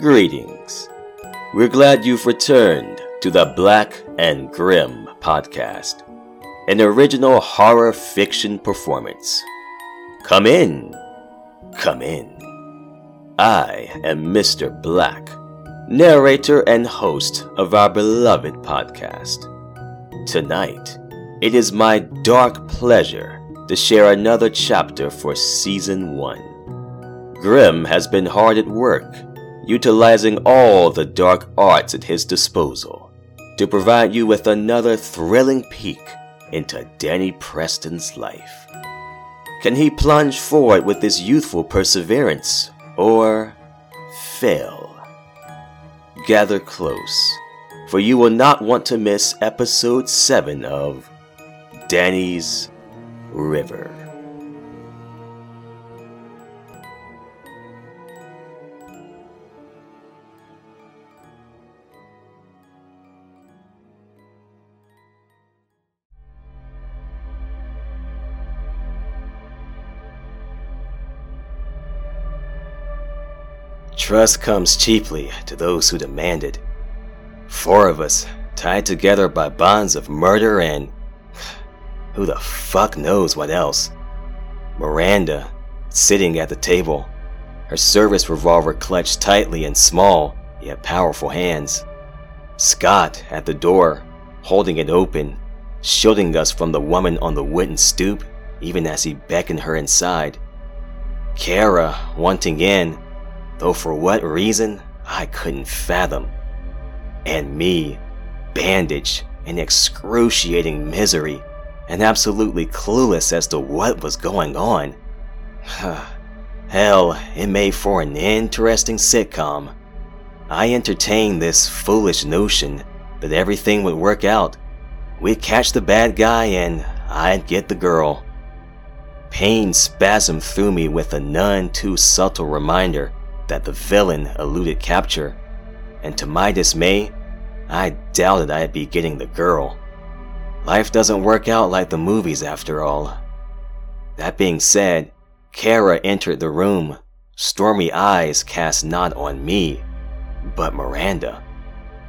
Greetings. We're glad you've returned to the Blaqk and Grimm podcast, an original horror fiction performance. Come in, come in. I am Mr. Blaqk, narrator and host of our beloved podcast. Tonight, it is my dark pleasure to share another chapter for season one. Grimm has been hard at work utilizing all the dark arts at his disposal to provide you with another thrilling peek into Danny Preston's life. Can he plunge forward with this youthful perseverance or fail? Gather close, for you will not want to miss episode 7 of Danny's River. Trust comes cheaply to those who demand it. Four of us, tied together by bonds of murder and. who the fuck knows what else. Miranda, sitting at the table, her service revolver clutched tightly in small, yet powerful hands. Scott at the door, holding it open, shielding us from the woman on the wooden stoop, even as he beckoned her inside. Kara wanting in, though for what reason I couldn't fathom. And me, bandaged in excruciating misery and absolutely clueless as to what was going on. Hell, it made for an interesting sitcom. I entertained this foolish notion that everything would work out. We'd catch the bad guy and I'd get the girl. Pain spasmed through me with a none too subtle reminder that the villain eluded capture, and to my dismay, I doubted I'd be getting the girl. Life doesn't work out like the movies after all. That being said, Kara entered the room, stormy eyes cast not on me, but Miranda.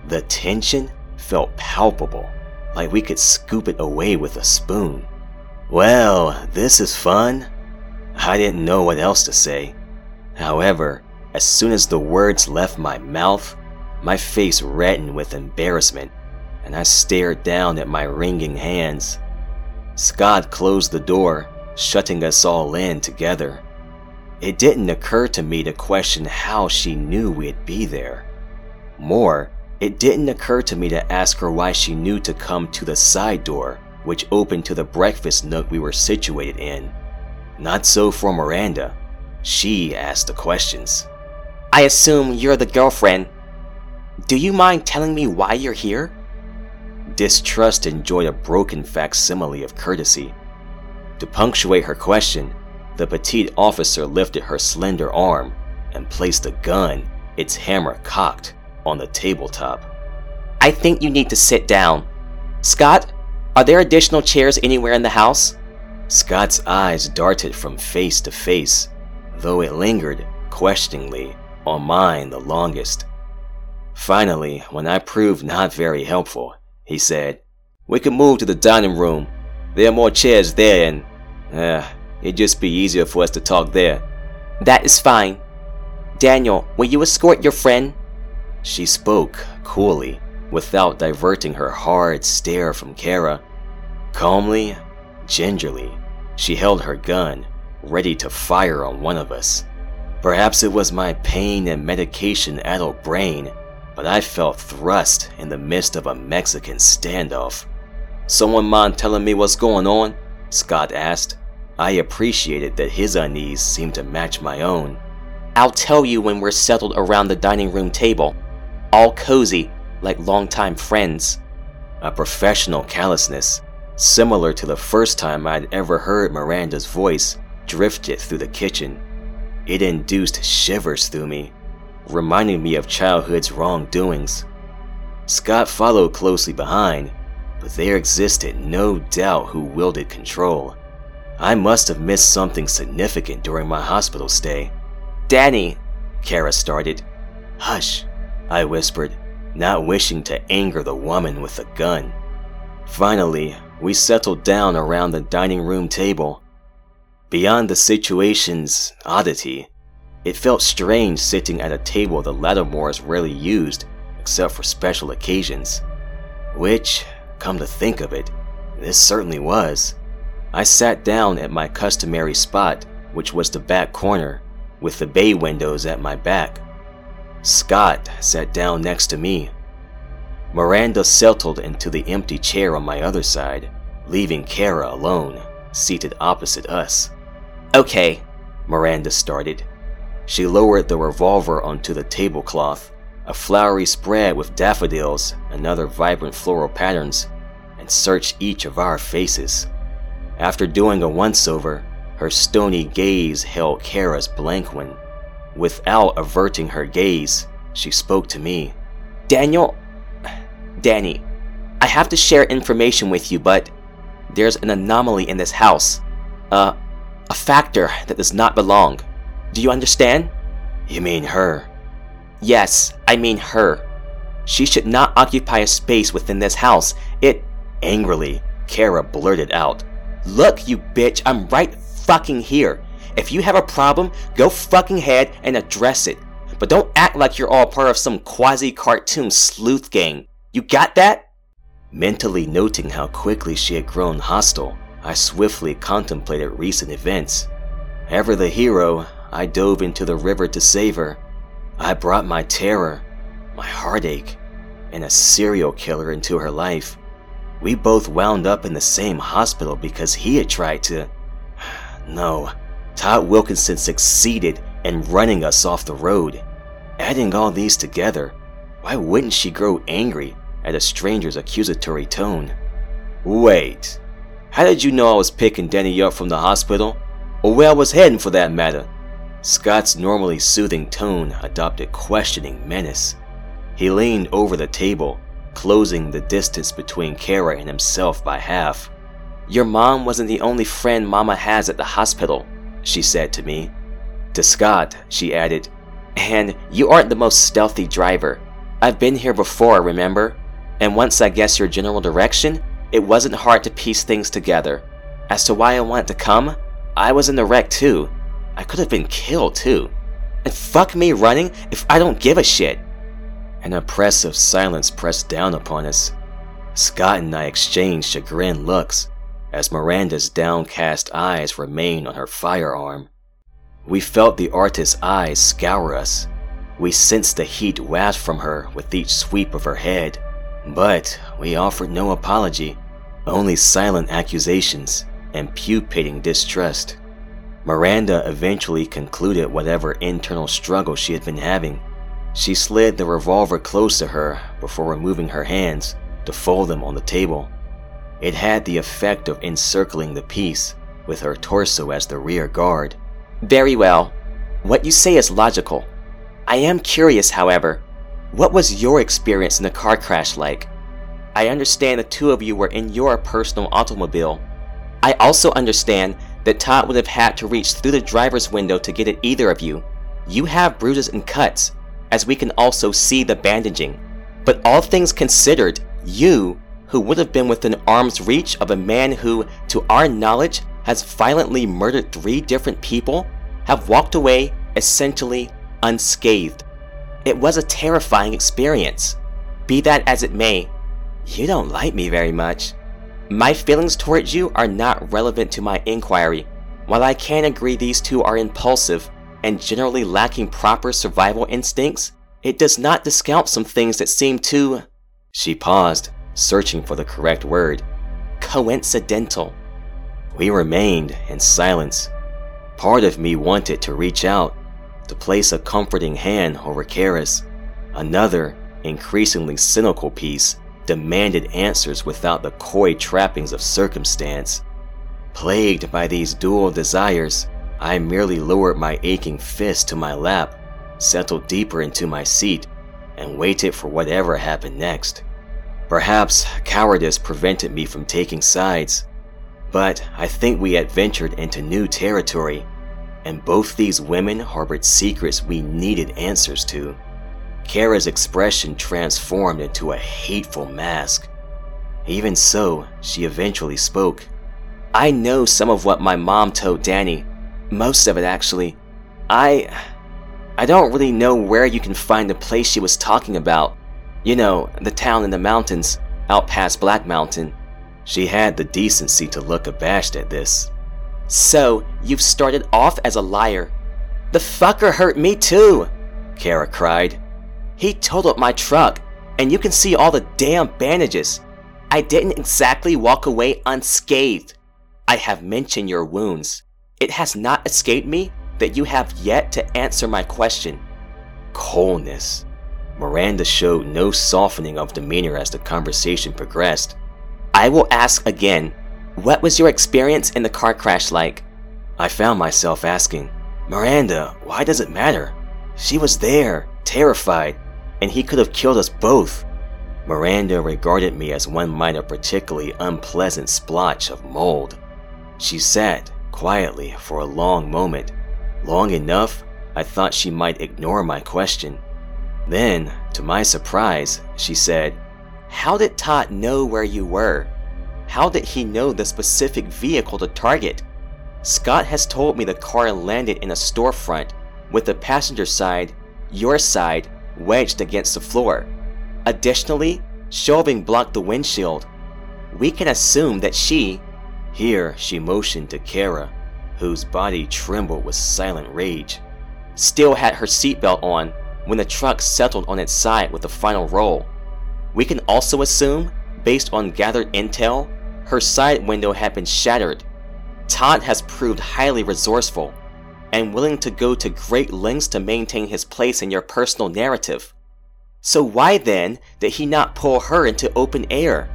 The tension felt palpable, like we could scoop it away with a spoon. Well, this is fun. I didn't know what else to say. However, as soon as the words left my mouth, my face reddened with embarrassment, and I stared down at my wringing hands. Scott closed the door, shutting us all in together. It didn't occur to me to question how she knew we'd be there. More, it didn't occur to me to ask her why she knew to come to the side door, which opened to the breakfast nook we were situated in. Not so for Miranda. She asked the questions. I assume you're the girlfriend. Do you mind telling me why you're here? Distrust enjoyed a broken facsimile of courtesy. To punctuate her question, the petite officer lifted her slender arm and placed a gun, its hammer cocked, on the tabletop. I think you need to sit down. Scott, are there additional chairs anywhere in the house? Scott's eyes darted from face to face, though it lingered, questioningly, on mine the longest. Finally, when I proved not very helpful, he said, We can move to the dining room. There are more chairs there, and uh, it'd just be easier for us to talk there. That is fine. Daniel, will you escort your friend? She spoke coolly, without diverting her hard stare from Kara. Calmly, gingerly, she held her gun, ready to fire on one of us. Perhaps it was my pain and medication addled brain, but I felt thrust in the midst of a Mexican standoff. Someone mind telling me what's going on? Scott asked. I appreciated that his unease seemed to match my own. I'll tell you when we're settled around the dining room table, all cozy, like longtime friends. A professional callousness, similar to the first time I'd ever heard Miranda's voice, drifted through the kitchen. It induced shivers through me, reminding me of childhood's wrongdoings. Scott followed closely behind, but there existed no doubt who wielded control. I must have missed something significant during my hospital stay. Danny, Kara started. Hush, I whispered, not wishing to anger the woman with the gun. Finally, we settled down around the dining room table. Beyond the situation's oddity, it felt strange sitting at a table the Lattimores rarely used except for special occasions. Which, come to think of it, this certainly was. I sat down at my customary spot, which was the back corner, with the bay windows at my back. Scott sat down next to me. Miranda settled into the empty chair on my other side, leaving Kara alone, seated opposite us. Okay, Miranda started. She lowered the revolver onto the tablecloth, a flowery spread with daffodils and other vibrant floral patterns, and searched each of our faces. After doing a once over, her stony gaze held Kara's blank one. Without averting her gaze, she spoke to me. Daniel. Danny, I have to share information with you, but there's an anomaly in this house. Uh, a factor that does not belong. Do you understand? You mean her? Yes, I mean her. She should not occupy a space within this house. It. Angrily, Kara blurted out. Look, you bitch, I'm right fucking here. If you have a problem, go fucking head and address it. But don't act like you're all part of some quasi cartoon sleuth gang. You got that? Mentally noting how quickly she had grown hostile, I swiftly contemplated recent events. Ever the hero, I dove into the river to save her. I brought my terror, my heartache, and a serial killer into her life. We both wound up in the same hospital because he had tried to. No, Todd Wilkinson succeeded in running us off the road. Adding all these together, why wouldn't she grow angry at a stranger's accusatory tone? Wait, how did you know I was picking Denny up from the hospital? Or where I was heading for that matter? Scott's normally soothing tone adopted questioning menace. He leaned over the table, closing the distance between Kara and himself by half. Your mom wasn't the only friend Mama has at the hospital, she said to me. To Scott, she added, And you aren't the most stealthy driver. I've been here before, remember? And once I guess your general direction, it wasn't hard to piece things together. As to why I wanted to come, I was in the wreck too. I could have been killed too. And fuck me running if I don't give a shit. An oppressive silence pressed down upon us. Scott and I exchanged chagrined looks as Miranda's downcast eyes remained on her firearm. We felt the artist's eyes scour us. We sensed the heat waft from her with each sweep of her head, but we offered no apology, only silent accusations and pupating distrust. Miranda eventually concluded whatever internal struggle she had been having. She slid the revolver close to her before removing her hands to fold them on the table. It had the effect of encircling the piece, with her torso as the rear guard. Very well. What you say is logical. I am curious, however. What was your experience in the car crash like? I understand the two of you were in your personal automobile. I also understand that Todd would have had to reach through the driver's window to get at either of you. You have bruises and cuts, as we can also see the bandaging. But all things considered, you, who would have been within arm's reach of a man who, to our knowledge, has violently murdered three different people, have walked away essentially unscathed. It was a terrifying experience. Be that as it may, you don't like me very much. My feelings towards you are not relevant to my inquiry. While I can agree these two are impulsive and generally lacking proper survival instincts, it does not discount some things that seem too. She paused, searching for the correct word. Coincidental. We remained in silence. Part of me wanted to reach out, to place a comforting hand over Kara's. Another, increasingly cynical piece, demanded answers without the coy trappings of circumstance. Plagued by these dual desires, I merely lowered my aching fist to my lap, settled deeper into my seat, and waited for whatever happened next. Perhaps cowardice prevented me from taking sides, but I think we had ventured into new territory, and both these women harbored secrets we needed answers to. Kara's expression transformed into a hateful mask. Even so, she eventually spoke. I know some of what my mom told Danny. Most of it, actually. I. I don't really know where you can find the place she was talking about. You know, the town in the mountains, out past Black Mountain. She had the decency to look abashed at this. So, you've started off as a liar. The fucker hurt me too, Kara cried. He totaled my truck, and you can see all the damn bandages. I didn't exactly walk away unscathed. I have mentioned your wounds. It has not escaped me that you have yet to answer my question. Coldness. Miranda showed no softening of demeanor as the conversation progressed. I will ask again what was your experience in the car crash like? I found myself asking, Miranda, why does it matter? She was there, terrified, and he could have killed us both. Miranda regarded me as one might a particularly unpleasant splotch of mold. She sat quietly for a long moment, long enough I thought she might ignore my question. Then, to my surprise, she said, How did Todd know where you were? How did he know the specific vehicle to target? Scott has told me the car landed in a storefront with the passenger side, your side, wedged against the floor. Additionally, shelving blocked the windshield. We can assume that she. Here, she motioned to Kara, whose body trembled with silent rage. Still had her seatbelt on when the truck settled on its side with the final roll. We can also assume, based on gathered intel, her side window had been shattered. Todd has proved highly resourceful and willing to go to great lengths to maintain his place in your personal narrative. So why then did he not pull her into open air?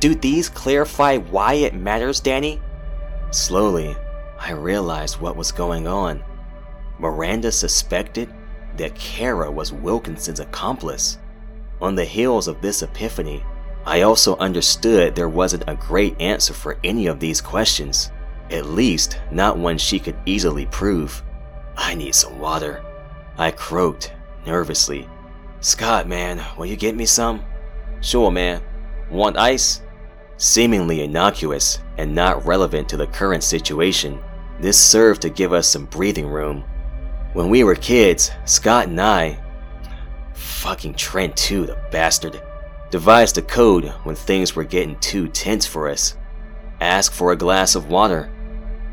Do these clarify why it matters, Danny? Slowly, I realized what was going on. Miranda suspected that Kara was Wilkinson's accomplice. On the heels of this epiphany, I also understood there wasn't a great answer for any of these questions, at least not one she could easily prove. I need some water. I croaked, nervously. Scott, man, will you get me some? Sure, man. Want ice? Seemingly innocuous and not relevant to the current situation, this served to give us some breathing room. When we were kids, Scott and I, fucking Trent too, the bastard, devised a code when things were getting too tense for us. Ask for a glass of water.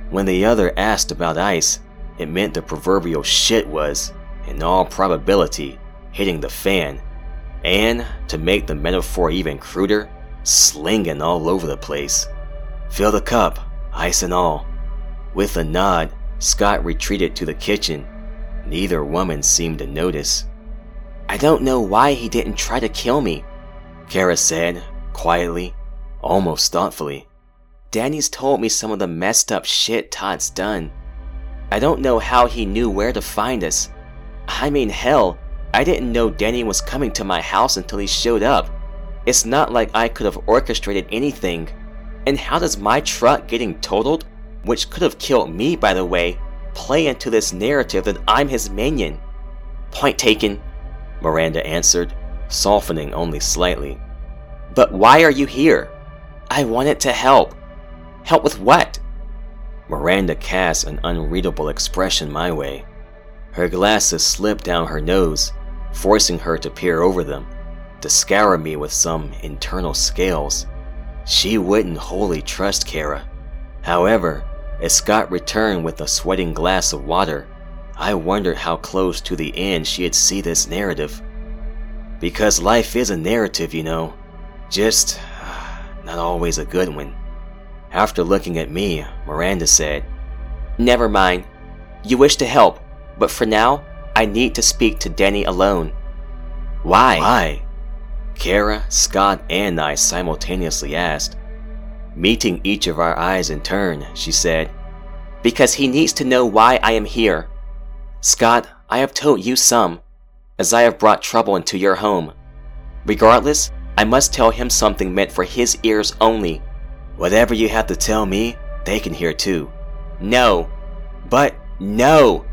When the other asked about ice, it meant the proverbial shit was, in all probability, hitting the fan, and, to make the metaphor even cruder, slinging all over the place. Fill the cup, ice and all. With a nod, Scott retreated to the kitchen. Neither woman seemed to notice. I don't know why he didn't try to kill me, Kara said, quietly, almost thoughtfully. Danny's told me some of the messed up shit Todd's done. I don't know how he knew where to find us. I mean, hell, I didn't know Danny was coming to my house until he showed up. It's not like I could have orchestrated anything. And how does my truck getting totaled, which could have killed me by the way, play into this narrative that I'm his minion? Point taken, Miranda answered softening only slightly. But why are you here? I wanted to help. Help with what? Miranda cast an unreadable expression my way. Her glasses slipped down her nose, forcing her to peer over them, to scour me with some internal scales. She wouldn't wholly trust Kara. However, as Scott returned with a sweating glass of water, I wondered how close to the end she'd see this narrative. Because life is a narrative, you know. Just not always a good one. After looking at me, Miranda said, Never mind. You wish to help, but for now, I need to speak to Danny alone. Why? Why? Kara, Scott, and I simultaneously asked. Meeting each of our eyes in turn, she said, Because he needs to know why I am here. Scott, I have told you some, as I have brought trouble into your home. Regardless, I must tell him something meant for his ears only. Whatever you have to tell me, they can hear too. No. But no!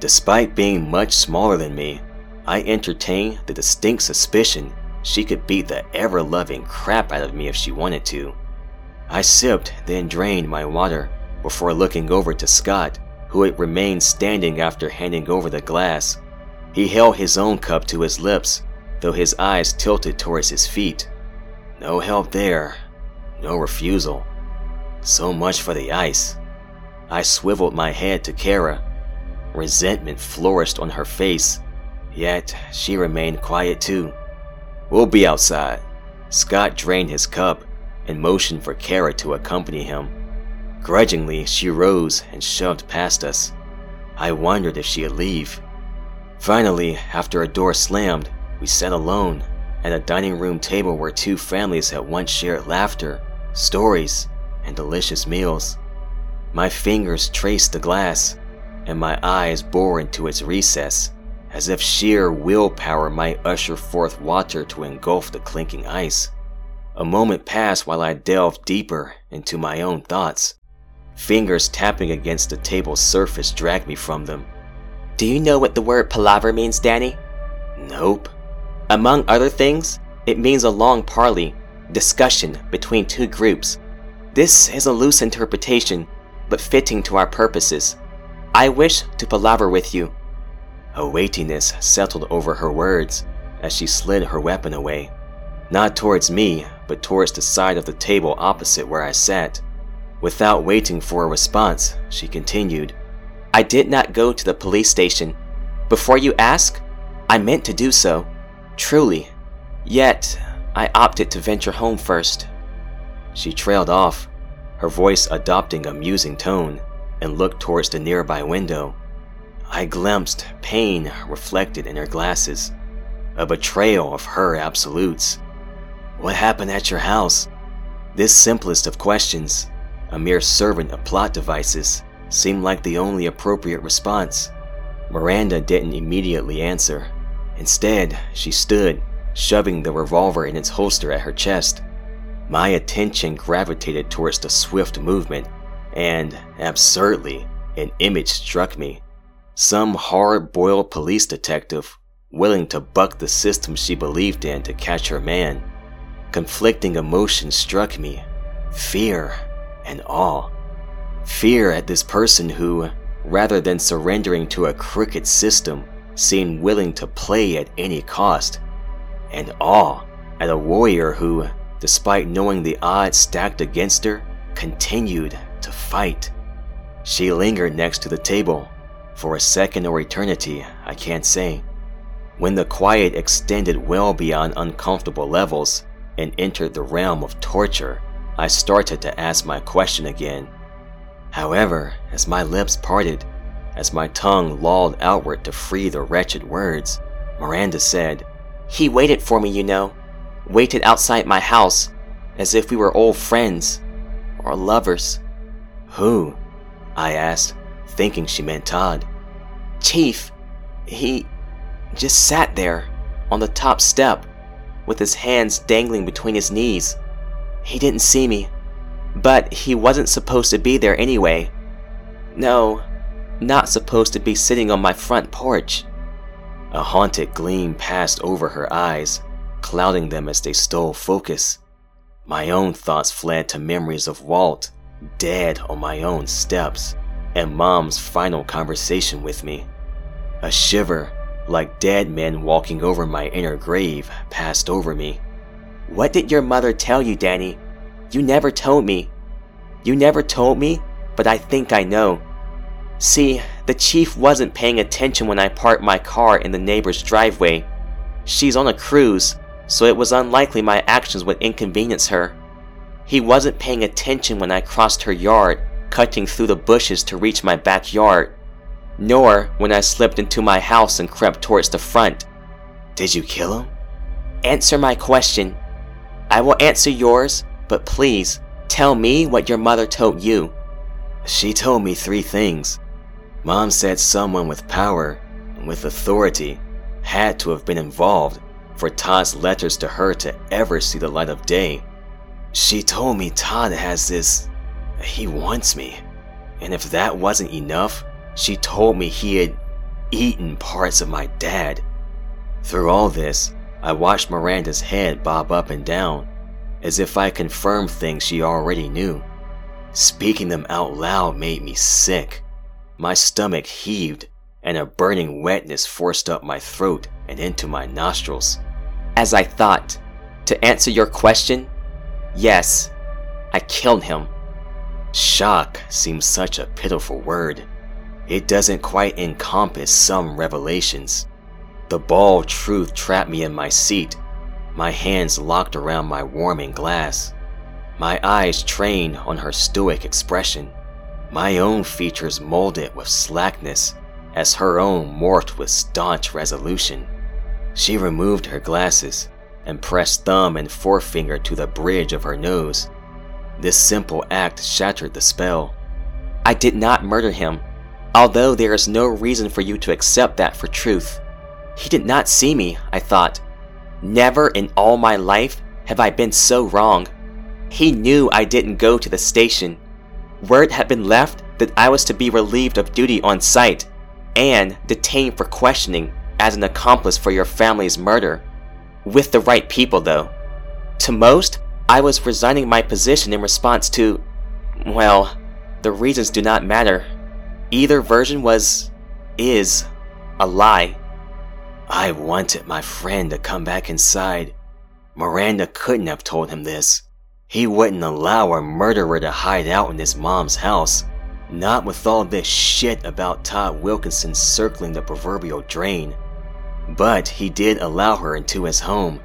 Despite being much smaller than me, I entertained the distinct suspicion she could beat the ever loving crap out of me if she wanted to. I sipped, then drained my water before looking over to Scott, who had remained standing after handing over the glass. He held his own cup to his lips, though his eyes tilted towards his feet. No help there, no refusal. So much for the ice. I swiveled my head to Kara. Resentment flourished on her face, yet she remained quiet too. We'll be outside. Scott drained his cup and motioned for Kara to accompany him. Grudgingly, she rose and shoved past us. I wondered if she'd leave. Finally, after a door slammed, we sat alone at a dining room table where two families had once shared laughter, stories, and delicious meals. My fingers traced the glass, and my eyes bore into its recess, as if sheer willpower might usher forth water to engulf the clinking ice. A moment passed while I delved deeper into my own thoughts. Fingers tapping against the table's surface dragged me from them. Do you know what the word palaver means, Danny? Nope. Among other things, it means a long parley, discussion between two groups. This is a loose interpretation, but fitting to our purposes. I wish to palaver with you. A weightiness settled over her words as she slid her weapon away, not towards me, but towards the side of the table opposite where I sat. Without waiting for a response, she continued, I did not go to the police station. Before you ask, I meant to do so. Truly. Yet, I opted to venture home first. She trailed off, her voice adopting a musing tone, and looked towards the nearby window. I glimpsed pain reflected in her glasses, a betrayal of her absolutes. What happened at your house? This simplest of questions, a mere servant of plot devices, seemed like the only appropriate response. Miranda didn't immediately answer. Instead, she stood, shoving the revolver in its holster at her chest. My attention gravitated towards the swift movement, and, absurdly, an image struck me. Some hard boiled police detective, willing to buck the system she believed in to catch her man. Conflicting emotions struck me fear and awe. Fear at this person who, rather than surrendering to a crooked system, seemed willing to play at any cost, and awe at a warrior who, despite knowing the odds stacked against her, continued to fight. She lingered next to the table, for a second or eternity, I can't say. When the quiet extended well beyond uncomfortable levels and entered the realm of torture, I started to ask my question again. However, as my lips parted, as my tongue lolled outward to free the wretched words, Miranda said, He waited for me, you know. Waited outside my house, as if we were old friends or lovers. Who? I asked, thinking she meant Todd. Chief, he just sat there on the top step with his hands dangling between his knees. He didn't see me, but he wasn't supposed to be there anyway. No, not supposed to be sitting on my front porch. A haunted gleam passed over her eyes, clouding them as they stole focus. My own thoughts fled to memories of Walt, dead on my own steps, and Mom's final conversation with me. A shiver, like dead men walking over my inner grave, passed over me. What did your mother tell you, Danny? You never told me. You never told me, but I think I know. See, the chief wasn't paying attention when I parked my car in the neighbor's driveway. She's on a cruise, so it was unlikely my actions would inconvenience her. He wasn't paying attention when I crossed her yard, cutting through the bushes to reach my backyard, nor when I slipped into my house and crept towards the front. Did you kill him? Answer my question. I will answer yours, but please tell me what your mother told you. She told me three things. Mom said someone with power, and with authority, had to have been involved for Todd's letters to her to ever see the light of day. She told me Todd has this. He wants me. And if that wasn't enough, she told me he had eaten parts of my dad. Through all this, I watched Miranda's head bob up and down, as if I confirmed things she already knew. Speaking them out loud made me sick. My stomach heaved, and a burning wetness forced up my throat and into my nostrils. As I thought, to answer your question, yes, I killed him. Shock seems such a pitiful word. It doesn't quite encompass some revelations. The bald truth trapped me in my seat, my hands locked around my warming glass, my eyes trained on her stoic expression, my own features molded with slackness as her own morphed with staunch resolution. She removed her glasses and pressed thumb and forefinger to the bridge of her nose. This simple act shattered the spell. I did not murder him, although there is no reason for you to accept that for truth. He did not see me, I thought. Never in all my life have I been so wrong. He knew I didn't go to the station. Word had been left that I was to be relieved of duty on site and detained for questioning as an accomplice for your family's murder. With the right people, though. To most, I was resigning my position in response to. Well, the reasons do not matter. Either version was. is. a lie. I wanted my friend to come back inside. Miranda couldn't have told him this. He wouldn't allow a murderer to hide out in his mom's house. Not with all this shit about Todd Wilkinson circling the proverbial drain. But he did allow her into his home,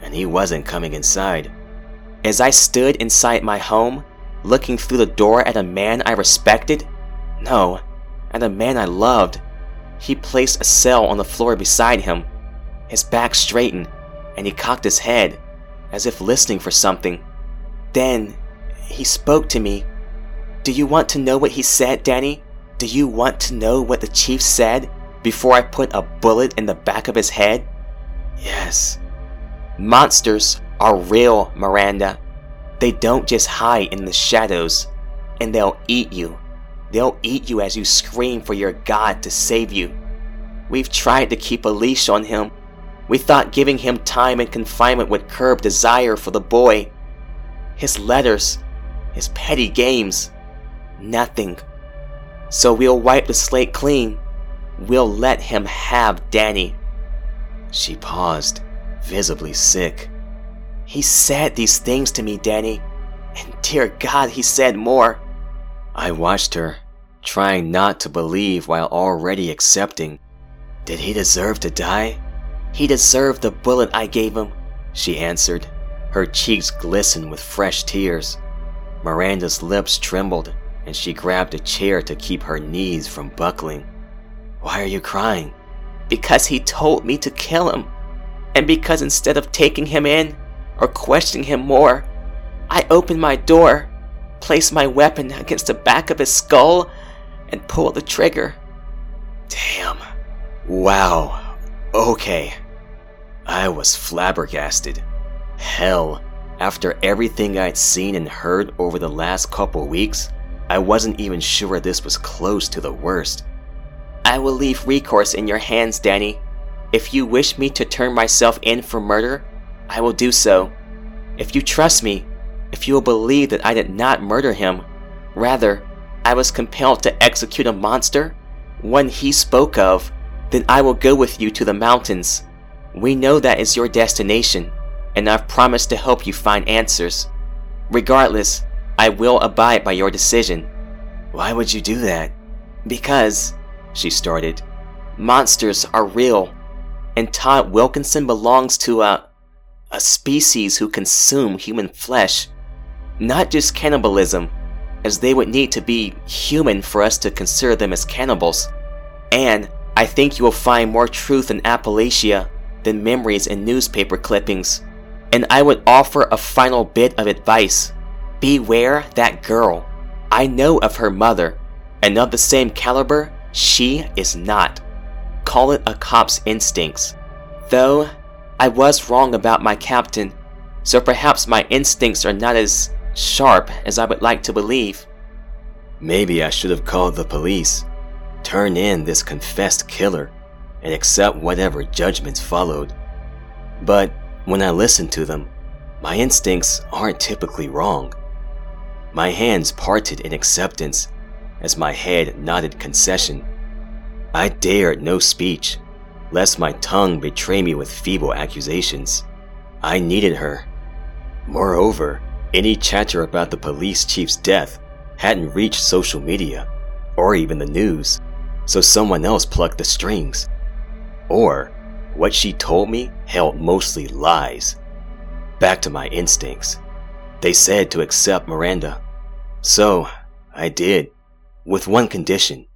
and he wasn't coming inside. As I stood inside my home, looking through the door at a man I respected, no, at a man I loved, he placed a cell on the floor beside him. His back straightened, and he cocked his head, as if listening for something. Then, he spoke to me do you want to know what he said, Danny? Do you want to know what the chief said before I put a bullet in the back of his head? Yes. Monsters are real, Miranda. They don't just hide in the shadows, and they'll eat you. They'll eat you as you scream for your God to save you. We've tried to keep a leash on him. We thought giving him time in confinement would curb desire for the boy. His letters, his petty games, Nothing. So we'll wipe the slate clean. We'll let him have Danny. She paused, visibly sick. He said these things to me, Danny. And dear God, he said more. I watched her, trying not to believe while already accepting. Did he deserve to die? He deserved the bullet I gave him, she answered. Her cheeks glistened with fresh tears. Miranda's lips trembled and she grabbed a chair to keep her knees from buckling. Why are you crying? Because he told me to kill him. And because instead of taking him in or questioning him more, I opened my door, placed my weapon against the back of his skull, and pulled the trigger. Damn. Wow. Okay. I was flabbergasted. Hell, after everything I'd seen and heard over the last couple weeks, I wasn't even sure this was close to the worst. I will leave recourse in your hands, Danny. If you wish me to turn myself in for murder, I will do so. If you trust me, if you will believe that I did not murder him, rather, I was compelled to execute a monster, one he spoke of, then I will go with you to the mountains. We know that is your destination, and I've promised to help you find answers. Regardless, I will abide by your decision. Why would you do that? Because, she started, monsters are real, and Todd Wilkinson belongs to a. a species who consume human flesh. Not just cannibalism, as they would need to be human for us to consider them as cannibals. And I think you will find more truth in Appalachia than memories in newspaper clippings. And I would offer a final bit of advice Beware that girl. I know of her mother, and of the same caliber, she is not. Call it a cop's instincts. Though, I was wrong about my captain, so perhaps my instincts are not as sharp as I would like to believe. Maybe I should have called the police. Turn in this confessed killer. and accept whatever judgments followed. But when I listen to them, my instincts aren't typically wrong. My hands parted in acceptance as my head nodded concession. I dared no speech, lest my tongue betray me with feeble accusations. I needed her. Moreover, any chatter about the police chief's death hadn't reached social media, or even the news, so someone else plucked the strings. Or, what she told me held mostly lies. Back to my instincts. They said to accept Miranda. So, I did, with one condition.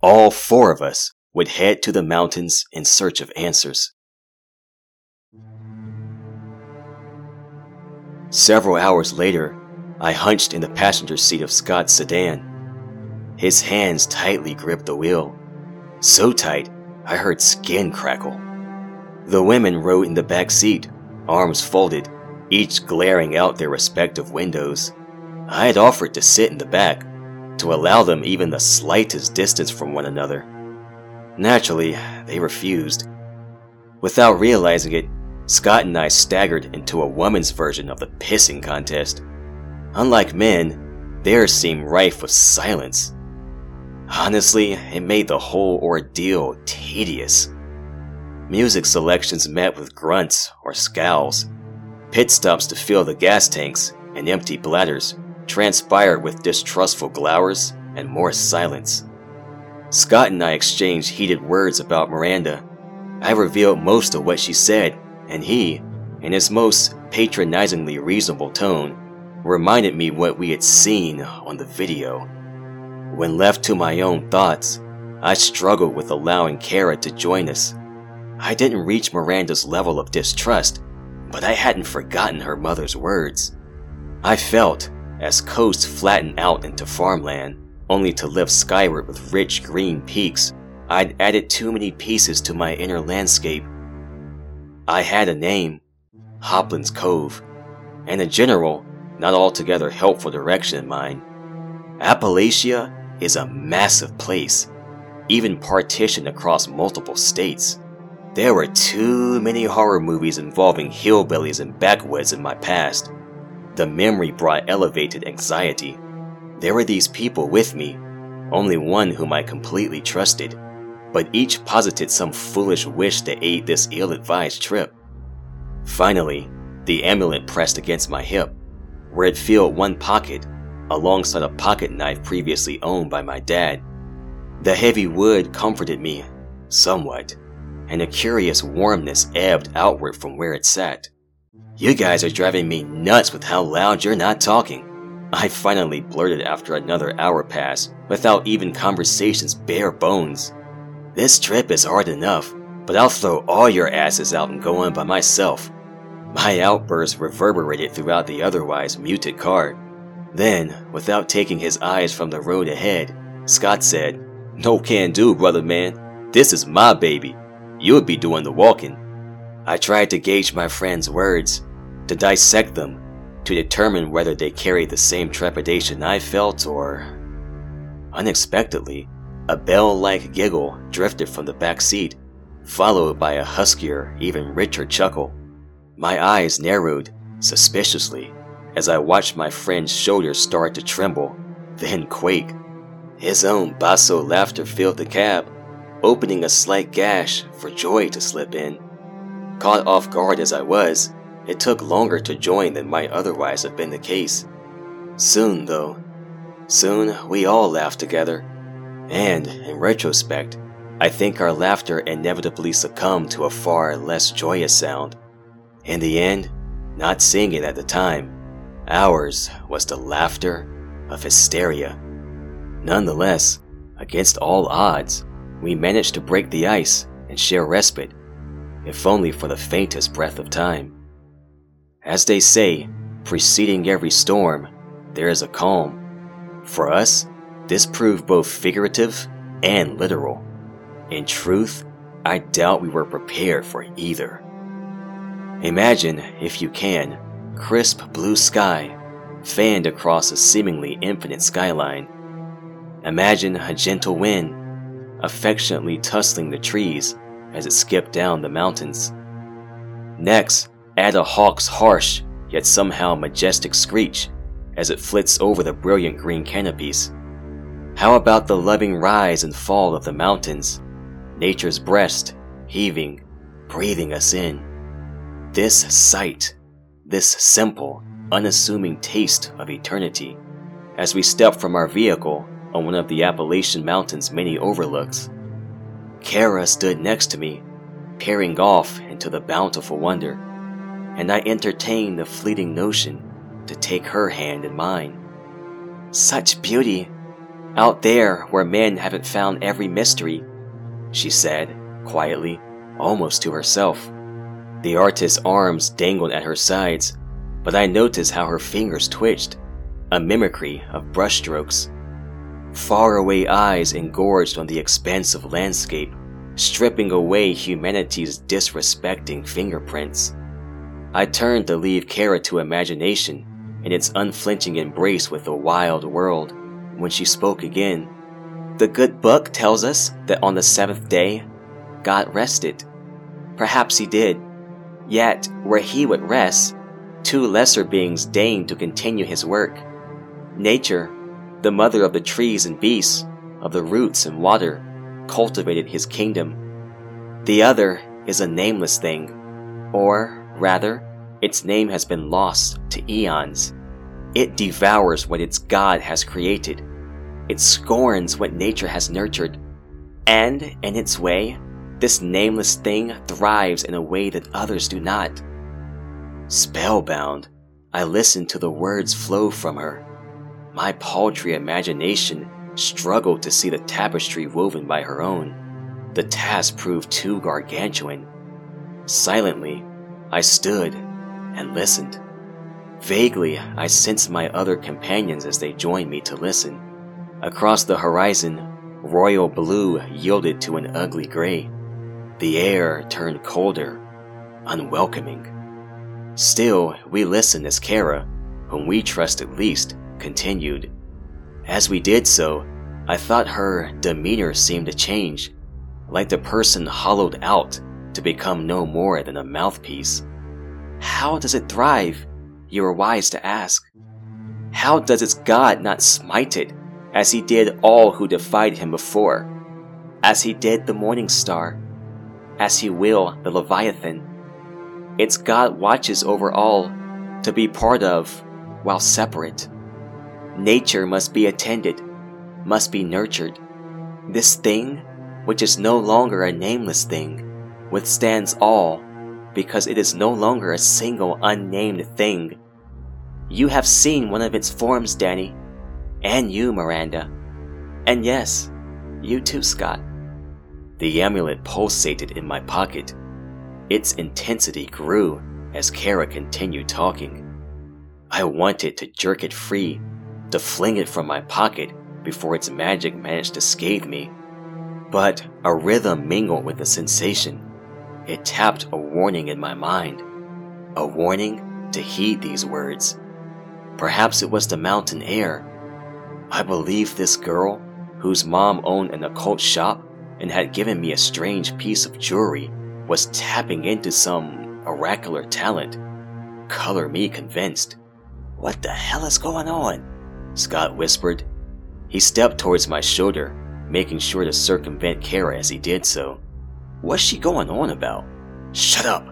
All four of us would head to the mountains in search of answers. Several hours later, I hunched in the passenger seat of Scott's sedan. His hands tightly gripped the wheel. So tight, I heard skin crackle. The women rode in the back seat, arms folded, each glaring out their respective windows. I had offered to sit in the back, to allow them even the slightest distance from one another. Naturally, they refused. Without realizing it, Scott and I staggered into a woman's version of the pissing contest. Unlike men, theirs seemed rife with silence. Honestly, it made the whole ordeal tedious. Music selections met with grunts or scowls. Pit stops to fill the gas tanks and empty bladders transpired with distrustful glowers and more silence. Scott and I exchanged heated words about Miranda. I revealed most of what she said, and he, in his most patronizingly reasonable tone, reminded me what we had seen on the video. When left to my own thoughts, I struggled with allowing Kara to join us. I didn't reach Miranda's level of distrust, but I hadn't forgotten her mother's words. I felt as coasts flattened out into farmland, only to lift skyward with rich green peaks, I'd added too many pieces to my inner landscape. I had a name, Hoplin's Cove, and a general, not altogether helpful direction in mind. Appalachia is a massive place, even partitioned across multiple states. There were too many horror movies involving hillbillies and backwoods in my past. The memory brought elevated anxiety. There were these people with me, only one whom I completely trusted, but each posited some foolish wish to aid this ill advised trip. Finally, the amulet pressed against my hip, where it filled one pocket, alongside a pocket knife previously owned by my dad. The heavy wood comforted me, somewhat, and a curious warmness ebbed outward from where it sat. You guys are driving me nuts with how loud you're not talking. I finally blurted after another hour passed, without even conversation's bare bones. This trip is hard enough, but I'll throw all your asses out and go on by myself. My outburst reverberated throughout the otherwise muted car. Then, without taking his eyes from the road ahead, Scott said, No can do, brother man. This is my baby. You'll be doing the walking. I tried to gauge my friend's words, to dissect them, to determine whether they carried the same trepidation I felt or. Unexpectedly, a bell like giggle drifted from the back seat, followed by a huskier, even richer chuckle. My eyes narrowed, suspiciously, as I watched my friend's shoulders start to tremble, then quake. His own basso laughter filled the cab, opening a slight gash for joy to slip in. Caught off guard as I was, it took longer to join than might otherwise have been the case. Soon, though, soon we all laughed together. And, in retrospect, I think our laughter inevitably succumbed to a far less joyous sound. In the end, not seeing it at the time, ours was the laughter of hysteria. Nonetheless, against all odds, we managed to break the ice and share respite if only for the faintest breath of time. As they say, preceding every storm, there is a calm. For us, this proved both figurative and literal. In truth, I doubt we were prepared for either. Imagine, if you can, crisp blue sky fanned across a seemingly infinite skyline. Imagine a gentle wind affectionately tussling the trees as it skipped down the mountains. Next, add a hawk's harsh, yet somehow majestic screech as it flits over the brilliant green canopies. How about the loving rise and fall of the mountains, nature's breast heaving, breathing us in? This sight, this simple, unassuming taste of eternity, as we step from our vehicle on one of the Appalachian Mountains' many overlooks. Kara stood next to me, peering off into the bountiful wonder, and I entertained the fleeting notion to take her hand in mine. Such beauty, out there where men haven't found every mystery, she said, quietly, almost to herself. The artist's arms dangled at her sides, but I noticed how her fingers twitched, a mimicry of brushstrokes. Faraway eyes engorged on the expansive landscape, stripping away humanity's disrespecting fingerprints. I turned to leave Kara to imagination in its unflinching embrace with the wild world when she spoke again. The good book tells us that on the seventh day, God rested. Perhaps he did. Yet, where he would rest, two lesser beings deigned to continue his work. Nature, the mother of the trees and beasts, of the roots and water, cultivated his kingdom. The other is a nameless thing, or, rather, its name has been lost to eons. It devours what its God has created. It scorns what nature has nurtured. And, in its way, this nameless thing thrives in a way that others do not. Spellbound, I listened to the words flow from her. My paltry imagination struggled to see the tapestry woven by her own. The task proved too gargantuan. Silently, I stood and listened. Vaguely, I sensed my other companions as they joined me to listen. Across the horizon, royal blue yielded to an ugly gray. The air turned colder, unwelcoming. Still, we listened as Kara, whom we trusted least, continued. As we did so, I thought her demeanor seemed to change, like the person hollowed out to become no more than a mouthpiece. How does it thrive? You are wise to ask. How does its God not smite it, as he did all who defied him before, as he did the morning star, as he will the Leviathan. Its God watches over all to be part of while separate. Nature must be attended, must be nurtured. This thing, which is no longer a nameless thing, withstands all because it is no longer a single unnamed thing. You have seen one of its forms, Danny, and you, Miranda. And yes, you too, Scott. The amulet pulsated in my pocket. Its intensity grew as Kara continued talking. I wanted to jerk it free, to fling it from my pocket before its magic managed to scathe me. But a rhythm mingled with the sensation. It tapped a warning in my mind. A warning to heed these words. Perhaps it was the mountain air. I believed this girl, whose mom owned an occult shop, and had given me a strange piece of jewelry was tapping into some oracular talent. Color me convinced. What the hell is going on? Scott whispered. He stepped towards my shoulder, making sure to circumvent Kara as he did so. What's she going on about? Shut up!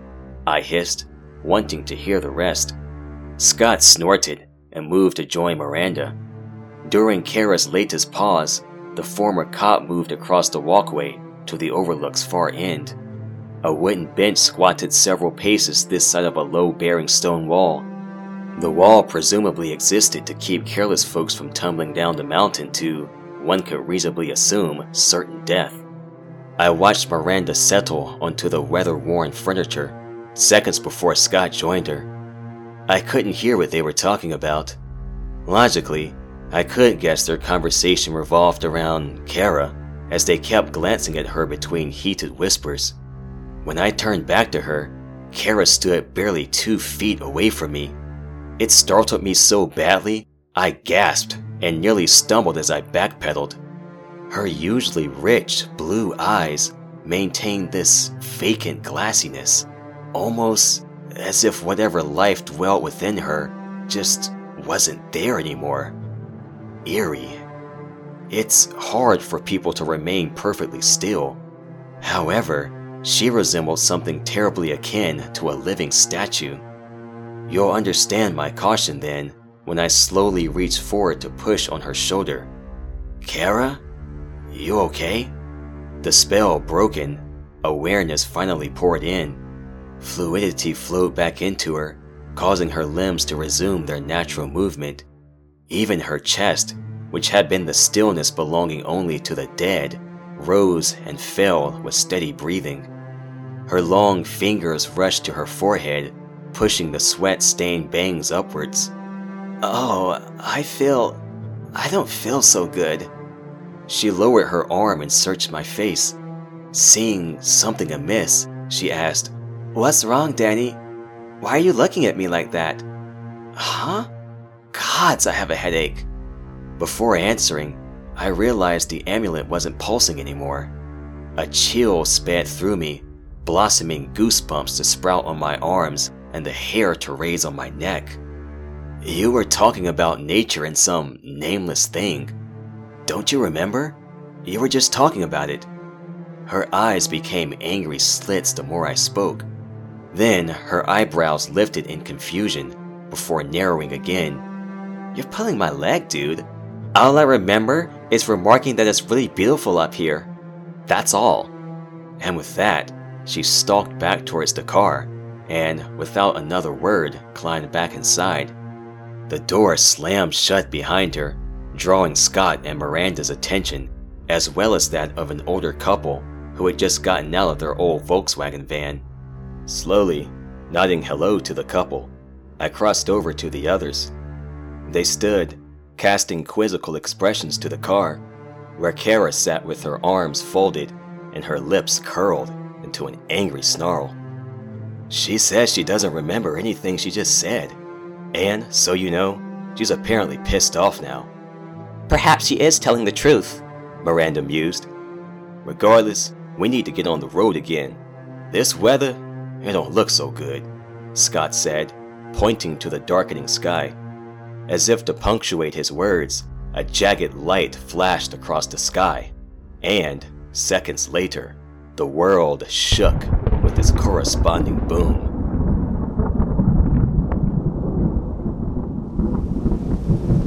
I hissed, wanting to hear the rest. Scott snorted and moved to join Miranda. During Kara's latest pause, the former cop moved across the walkway to the overlook's far end. A wooden bench squatted several paces this side of a low bearing stone wall. The wall presumably existed to keep careless folks from tumbling down the mountain to, one could reasonably assume, certain death. I watched Miranda settle onto the weather worn furniture seconds before Scott joined her. I couldn't hear what they were talking about. Logically, I could guess their conversation revolved around Kara as they kept glancing at her between heated whispers. When I turned back to her, Kara stood barely two feet away from me. It startled me so badly, I gasped and nearly stumbled as I backpedaled. Her usually rich blue eyes maintained this vacant glassiness, almost as if whatever life dwelt within her just wasn't there anymore. Eerie. It's hard for people to remain perfectly still. However, she resembled something terribly akin to a living statue. You'll understand my caution then when I slowly reach forward to push on her shoulder. Kara? You okay? The spell broken, awareness finally poured in. Fluidity flowed back into her, causing her limbs to resume their natural movement. Even her chest, which had been the stillness belonging only to the dead, rose and fell with steady breathing. Her long fingers rushed to her forehead, pushing the sweat stained bangs upwards. Oh, I feel. I don't feel so good. She lowered her arm and searched my face. Seeing something amiss, she asked, What's wrong, Danny? Why are you looking at me like that? Huh? Gods, I have a headache. Before answering, I realized the amulet wasn't pulsing anymore. A chill sped through me, blossoming goosebumps to sprout on my arms and the hair to raise on my neck. You were talking about nature and some nameless thing. Don't you remember? You were just talking about it. Her eyes became angry slits the more I spoke. Then her eyebrows lifted in confusion before narrowing again. You're pulling my leg, dude. All I remember is remarking that it's really beautiful up here. That's all. And with that, she stalked back towards the car and, without another word, climbed back inside. The door slammed shut behind her, drawing Scott and Miranda's attention, as well as that of an older couple who had just gotten out of their old Volkswagen van. Slowly, nodding hello to the couple, I crossed over to the others. They stood, casting quizzical expressions to the car, where Kara sat with her arms folded and her lips curled into an angry snarl. She says she doesn't remember anything she just said, and, so you know, she's apparently pissed off now. Perhaps she is telling the truth, Miranda mused. Regardless, we need to get on the road again. This weather it don't look so good, Scott said, pointing to the darkening sky. As if to punctuate his words, a jagged light flashed across the sky, and, seconds later, the world shook with corresponding boom.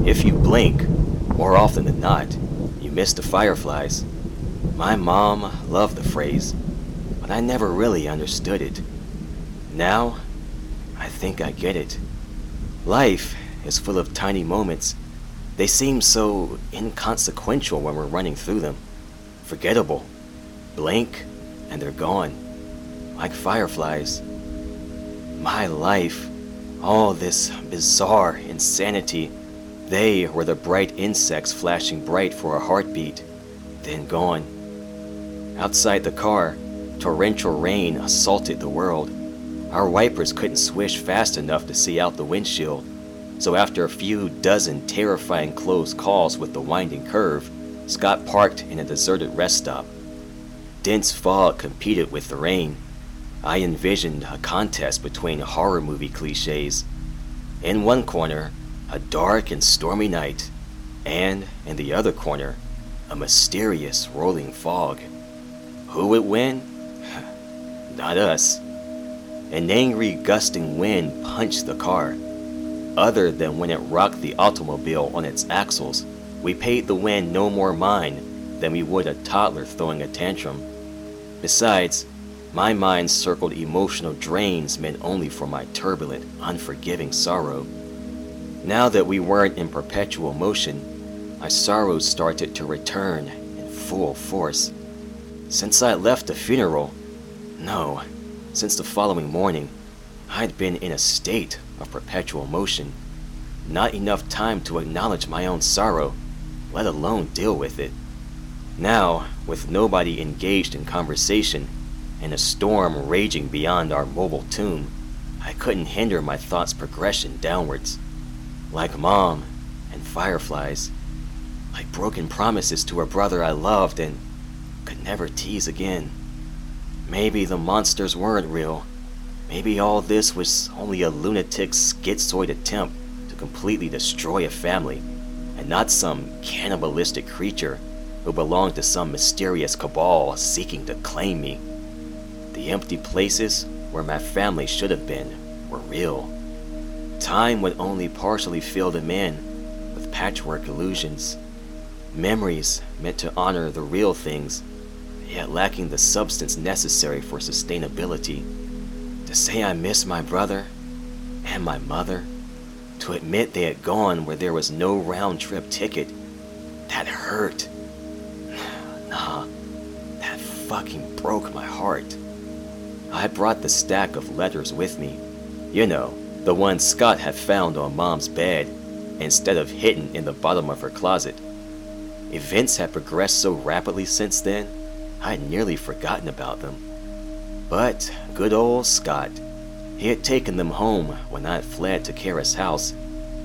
If you blink, more often than not, you miss the fireflies. My mom loved the phrase, but I never really understood it. Now, I think I get it. Life is full of tiny moments. They seem so inconsequential when we're running through them. Forgettable. Blink, and they're gone. Like fireflies. My life, all this bizarre insanity, they were the bright insects flashing bright for a heartbeat, then gone. Outside the car, torrential rain assaulted the world. Our wipers couldn't swish fast enough to see out the windshield, so after a few dozen terrifying close calls with the winding curve, Scott parked in a deserted rest stop. Dense fog competed with the rain. I envisioned a contest between horror movie cliches. In one corner, a dark and stormy night, and in the other corner, a mysterious rolling fog. Who would win? Not us. An angry, gusting wind punched the car. Other than when it rocked the automobile on its axles, we paid the wind no more mind than we would a toddler throwing a tantrum. Besides, my mind circled emotional drains meant only for my turbulent, unforgiving sorrow. Now that we weren't in perpetual motion, my sorrows started to return in full force. Since I left the funeral, no, since the following morning, I'd been in a state of perpetual motion. Not enough time to acknowledge my own sorrow, let alone deal with it. Now, with nobody engaged in conversation and a storm raging beyond our mobile tomb, I couldn't hinder my thoughts' progression downwards. Like mom and fireflies, like broken promises to a brother I loved and could never tease again. maybe the monsters weren't real. Maybe all this was only a lunatic's schizoid attempt to completely destroy a family, and not some cannibalistic creature who belonged to some mysterious cabal seeking to claim me. The empty places where my family should have been were real. Time would only partially fill them in with patchwork illusions. Memories meant to honor the real things, yet lacking the substance necessary for sustainability. To say I miss my brother and my mother, to admit they had gone where there was no round trip ticket, that hurt. Nah, that fucking broke my heart. I brought the stack of letters with me. You know, the ones Scott had found on Mom's bed instead of hidden in the bottom of her closet. Events had progressed so rapidly since then, I'd nearly forgotten about them. But good old Scott, he had taken them home when I had fled to Kara's house,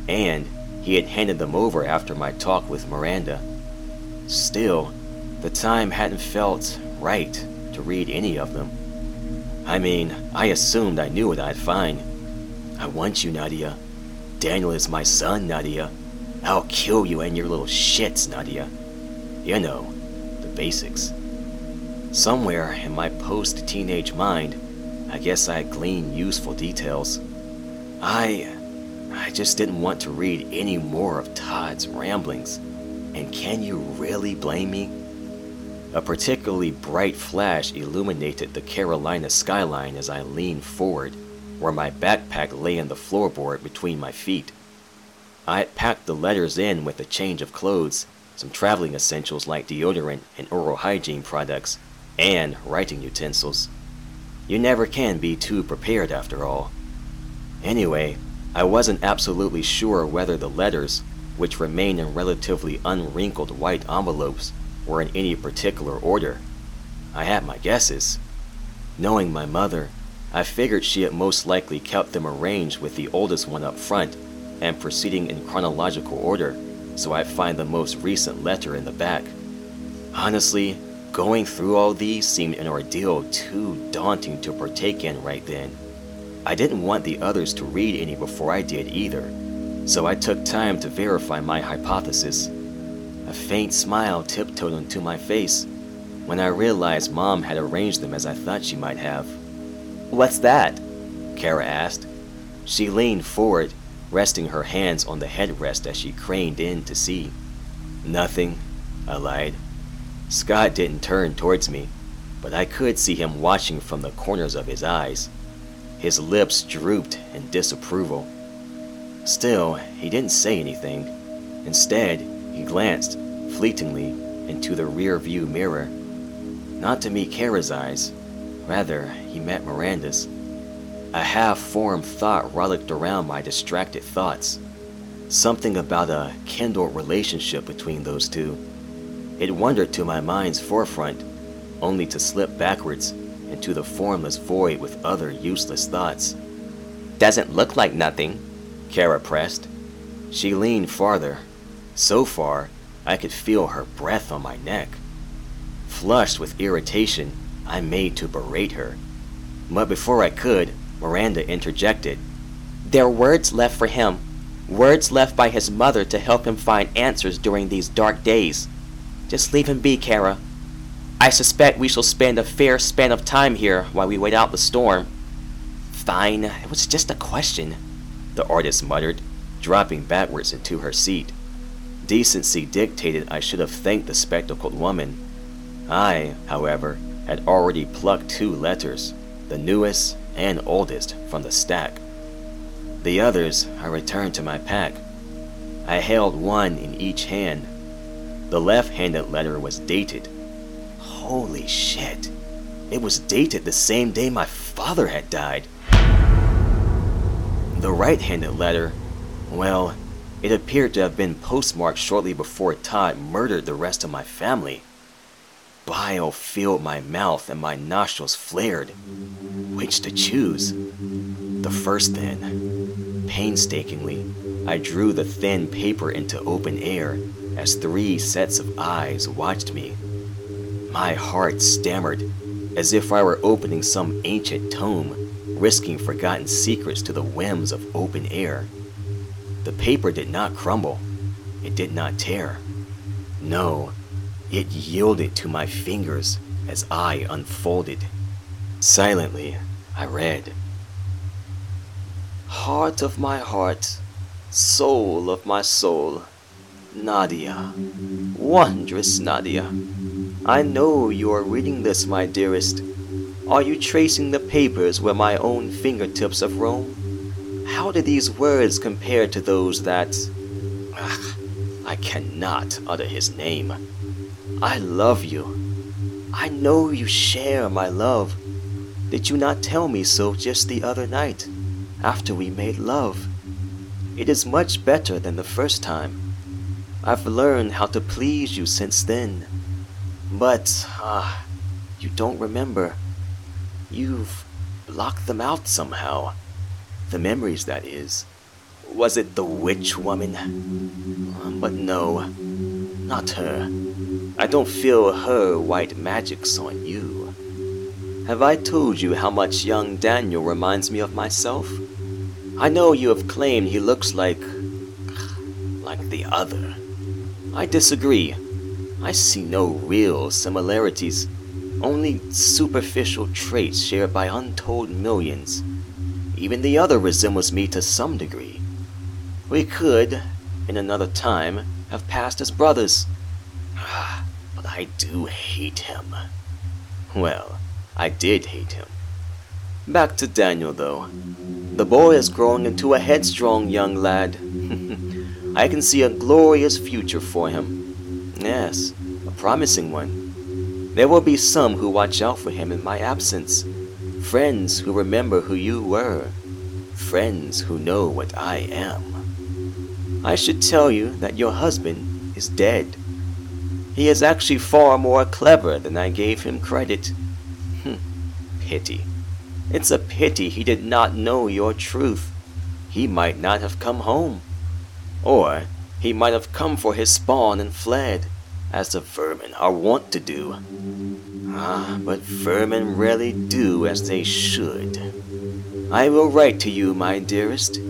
and he had handed them over after my talk with Miranda. Still, the time hadn't felt right to read any of them. I mean, I assumed I knew what I'd find. I want you, Nadia. Daniel is my son, Nadia. I'll kill you and your little shits, Nadia. You know, the basics. Somewhere in my post teenage mind, I guess I gleaned useful details. I. I just didn't want to read any more of Todd's ramblings. And can you really blame me? A particularly bright flash illuminated the Carolina skyline as I leaned forward, where my backpack lay on the floorboard between my feet. I had packed the letters in with a change of clothes, some traveling essentials like deodorant and oral hygiene products, and writing utensils. You never can be too prepared after all. Anyway, I wasn't absolutely sure whether the letters, which remained in relatively unwrinkled white envelopes, or in any particular order. I had my guesses. Knowing my mother, I figured she had most likely kept them arranged with the oldest one up front and proceeding in chronological order, so I'd find the most recent letter in the back. Honestly, going through all these seemed an ordeal too daunting to partake in right then. I didn't want the others to read any before I did either, so I took time to verify my hypothesis. A faint smile tiptoed onto my face when I realized Mom had arranged them as I thought she might have. What's that? Kara asked. She leaned forward, resting her hands on the headrest as she craned in to see. Nothing, I lied. Scott didn't turn towards me, but I could see him watching from the corners of his eyes. His lips drooped in disapproval. Still, he didn't say anything. Instead, he glanced, fleetingly, into the rear view mirror. Not to meet Kara's eyes, rather, he met Miranda's. A half formed thought rollicked around my distracted thoughts. Something about a kindled relationship between those two. It wandered to my mind's forefront, only to slip backwards into the formless void with other useless thoughts. Doesn't look like nothing, Kara pressed. She leaned farther, so far, I could feel her breath on my neck. Flushed with irritation, I made to berate her. But before I could, Miranda interjected. There are words left for him. Words left by his mother to help him find answers during these dark days. Just leave him be, Kara. I suspect we shall spend a fair span of time here while we wait out the storm. Fine, it was just a question, the artist muttered, dropping backwards into her seat. Decency dictated I should have thanked the spectacled woman. I, however, had already plucked two letters, the newest and oldest, from the stack. The others I returned to my pack. I held one in each hand. The left handed letter was dated. Holy shit! It was dated the same day my father had died. The right handed letter, well, it appeared to have been postmarked shortly before Todd murdered the rest of my family. Bile filled my mouth and my nostrils flared. Which to choose? The first, then. Painstakingly, I drew the thin paper into open air as three sets of eyes watched me. My heart stammered, as if I were opening some ancient tome, risking forgotten secrets to the whims of open air. The paper did not crumble, it did not tear. No, it yielded to my fingers as I unfolded. Silently, I read Heart of my heart, soul of my soul, Nadia, wondrous Nadia. I know you are reading this, my dearest. Are you tracing the papers where my own fingertips have roamed? How do these words compare to those that. Ugh, I cannot utter his name. I love you. I know you share my love. Did you not tell me so just the other night, after we made love? It is much better than the first time. I've learned how to please you since then. But, ah, uh, you don't remember. You've blocked them out somehow. The memories, that is. Was it the witch woman? Um, but no, not her. I don't feel her white magics on you. Have I told you how much young Daniel reminds me of myself? I know you have claimed he looks like. like the other. I disagree. I see no real similarities, only superficial traits shared by untold millions. Even the other resembles me to some degree. We could, in another time, have passed as brothers. Ah, but I do hate him. Well, I did hate him. Back to Daniel, though. The boy is growing into a headstrong young lad. I can see a glorious future for him. Yes, a promising one. There will be some who watch out for him in my absence. Friends who remember who you were. Friends who know what I am. I should tell you that your husband is dead. He is actually far more clever than I gave him credit. Hm, pity. It's a pity he did not know your truth. He might not have come home. Or he might have come for his spawn and fled as the vermin are wont to do. Ah, but vermin rarely do as they should. I will write to you, my dearest.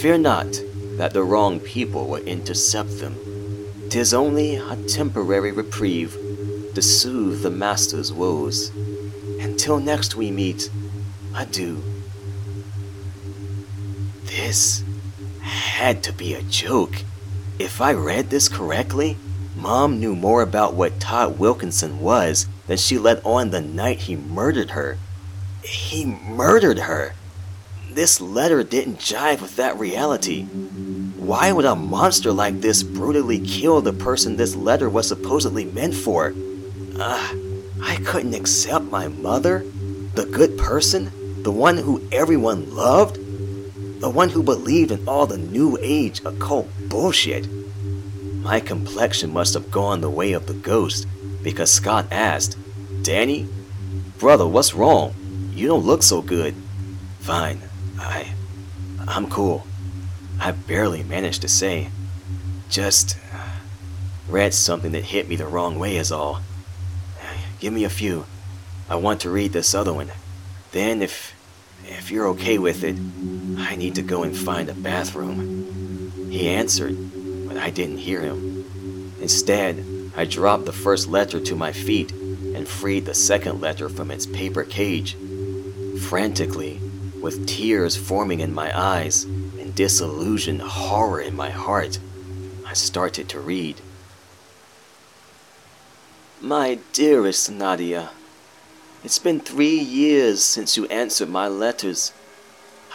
Fear not that the wrong people will intercept them. Tis only a temporary reprieve to soothe the master's woes. Until next we meet, adieu. This had to be a joke. If I read this correctly, Mom knew more about what Todd Wilkinson was than she let on the night he murdered her. He murdered her. This letter didn't jive with that reality. Why would a monster like this brutally kill the person this letter was supposedly meant for? Ah, I couldn't accept my mother, the good person, the one who everyone loved, the one who believed in all the new age occult bullshit. My complexion must have gone the way of the ghost because Scott asked, Danny? Brother, what's wrong? You don't look so good. Fine. I. I'm cool. I barely managed to say. Just. Uh, read something that hit me the wrong way, is all. Give me a few. I want to read this other one. Then, if. if you're okay with it, I need to go and find a bathroom. He answered, but I didn't hear him. Instead, I dropped the first letter to my feet and freed the second letter from its paper cage. Frantically, with tears forming in my eyes and disillusioned horror in my heart, I started to read. My dearest Nadia, it's been three years since you answered my letters.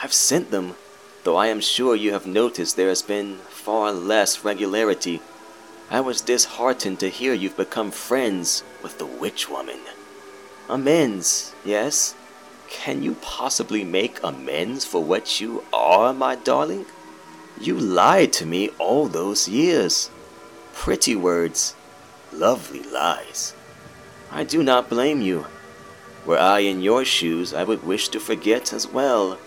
I've sent them, though I am sure you have noticed there has been far less regularity. I was disheartened to hear you've become friends with the witch woman. Amends, yes? Can you possibly make amends for what you are, my darling? You lied to me all those years. Pretty words, lovely lies. I do not blame you. Were I in your shoes, I would wish to forget as well.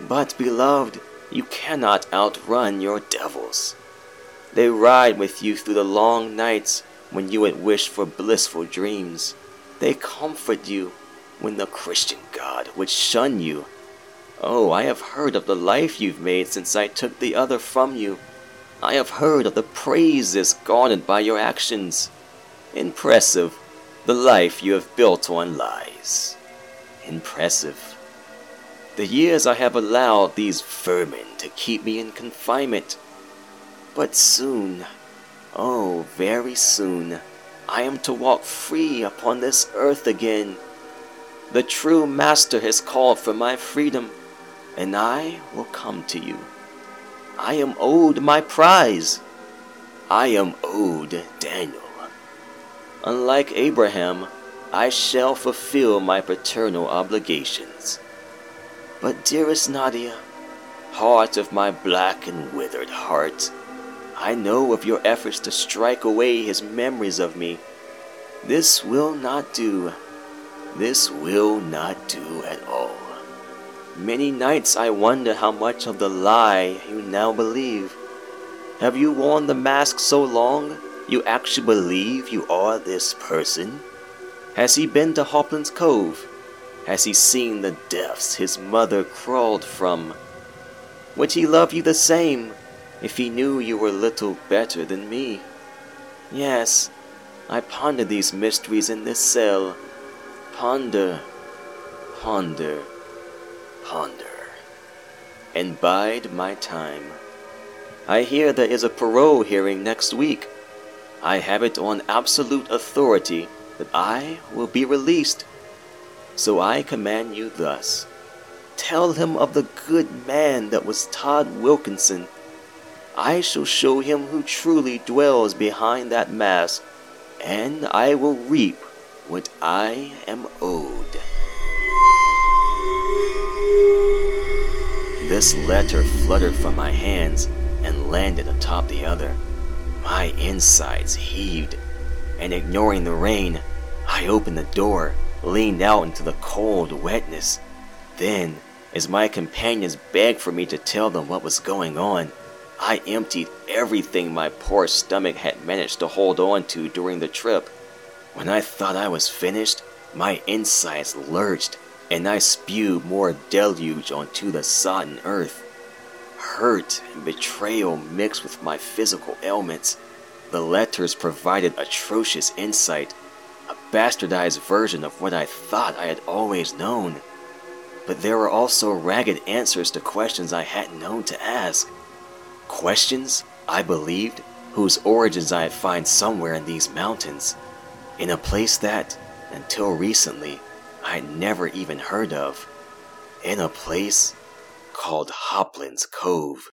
But, beloved, you cannot outrun your devils. They ride with you through the long nights when you had wished for blissful dreams. They comfort you, when the Christian God would shun you. Oh, I have heard of the life you've made since I took the other from you. I have heard of the praises garnered by your actions. Impressive, the life you have built on lies. Impressive. The years I have allowed these vermin to keep me in confinement. But soon, oh, very soon, I am to walk free upon this earth again. The true Master has called for my freedom, and I will come to you. I am owed my prize. I am owed Daniel. Unlike Abraham, I shall fulfill my paternal obligations. But, dearest Nadia, heart of my black and withered heart, I know of your efforts to strike away his memories of me. This will not do. This will not do at all. Many nights I wonder how much of the lie you now believe. Have you worn the mask so long you actually believe you are this person? Has he been to Hoplin's Cove? Has he seen the depths his mother crawled from? Would he love you the same if he knew you were little better than me? Yes, I ponder these mysteries in this cell. Ponder, ponder ponder, and bide my time. I hear there is a parole hearing next week. I have it on absolute authority that I will be released. So I command you thus Tell him of the good man that was Todd Wilkinson. I shall show him who truly dwells behind that mask, and I will reap what I am owed. This letter fluttered from my hands and landed atop the other. My insides heaved, and ignoring the rain, I opened the door, leaned out into the cold wetness. Then, as my companions begged for me to tell them what was going on, I emptied everything my poor stomach had managed to hold on to during the trip. When I thought I was finished, my insides lurched and I spewed more deluge onto the sodden earth. Hurt and betrayal mixed with my physical ailments, the letters provided atrocious insight, a bastardized version of what I thought I had always known. But there were also ragged answers to questions I hadn't known to ask. Questions, I believed, whose origins I had find somewhere in these mountains, in a place that, until recently, I had never even heard of, in a place called Hoplin's Cove.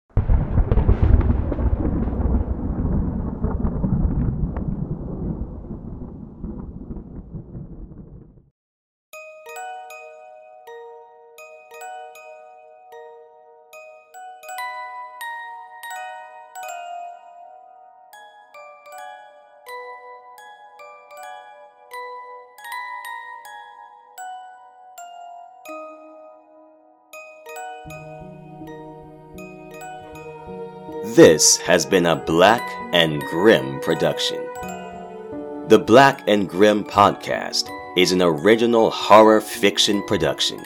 This has been a Blaqk and Grimm production. The Blaqk and Grimm podcast is an original horror fiction production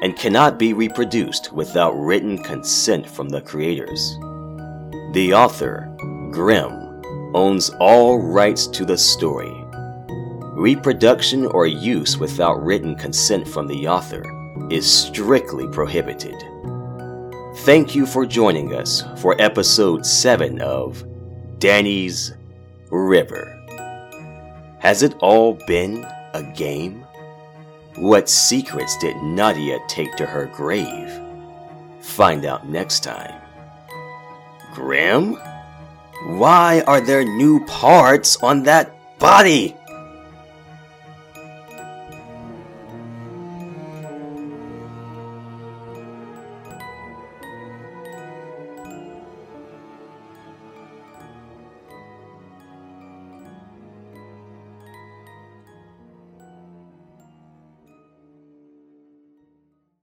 and cannot be reproduced without written consent from the creators. The author, Grimm, owns all rights to the story. Reproduction or use without written consent from the author is strictly prohibited. Thank you for joining us for episode 7 of Danny's River. Has it all been a game? What secrets did Nadia take to her grave? Find out next time. Grimm? Why are there new parts on that body?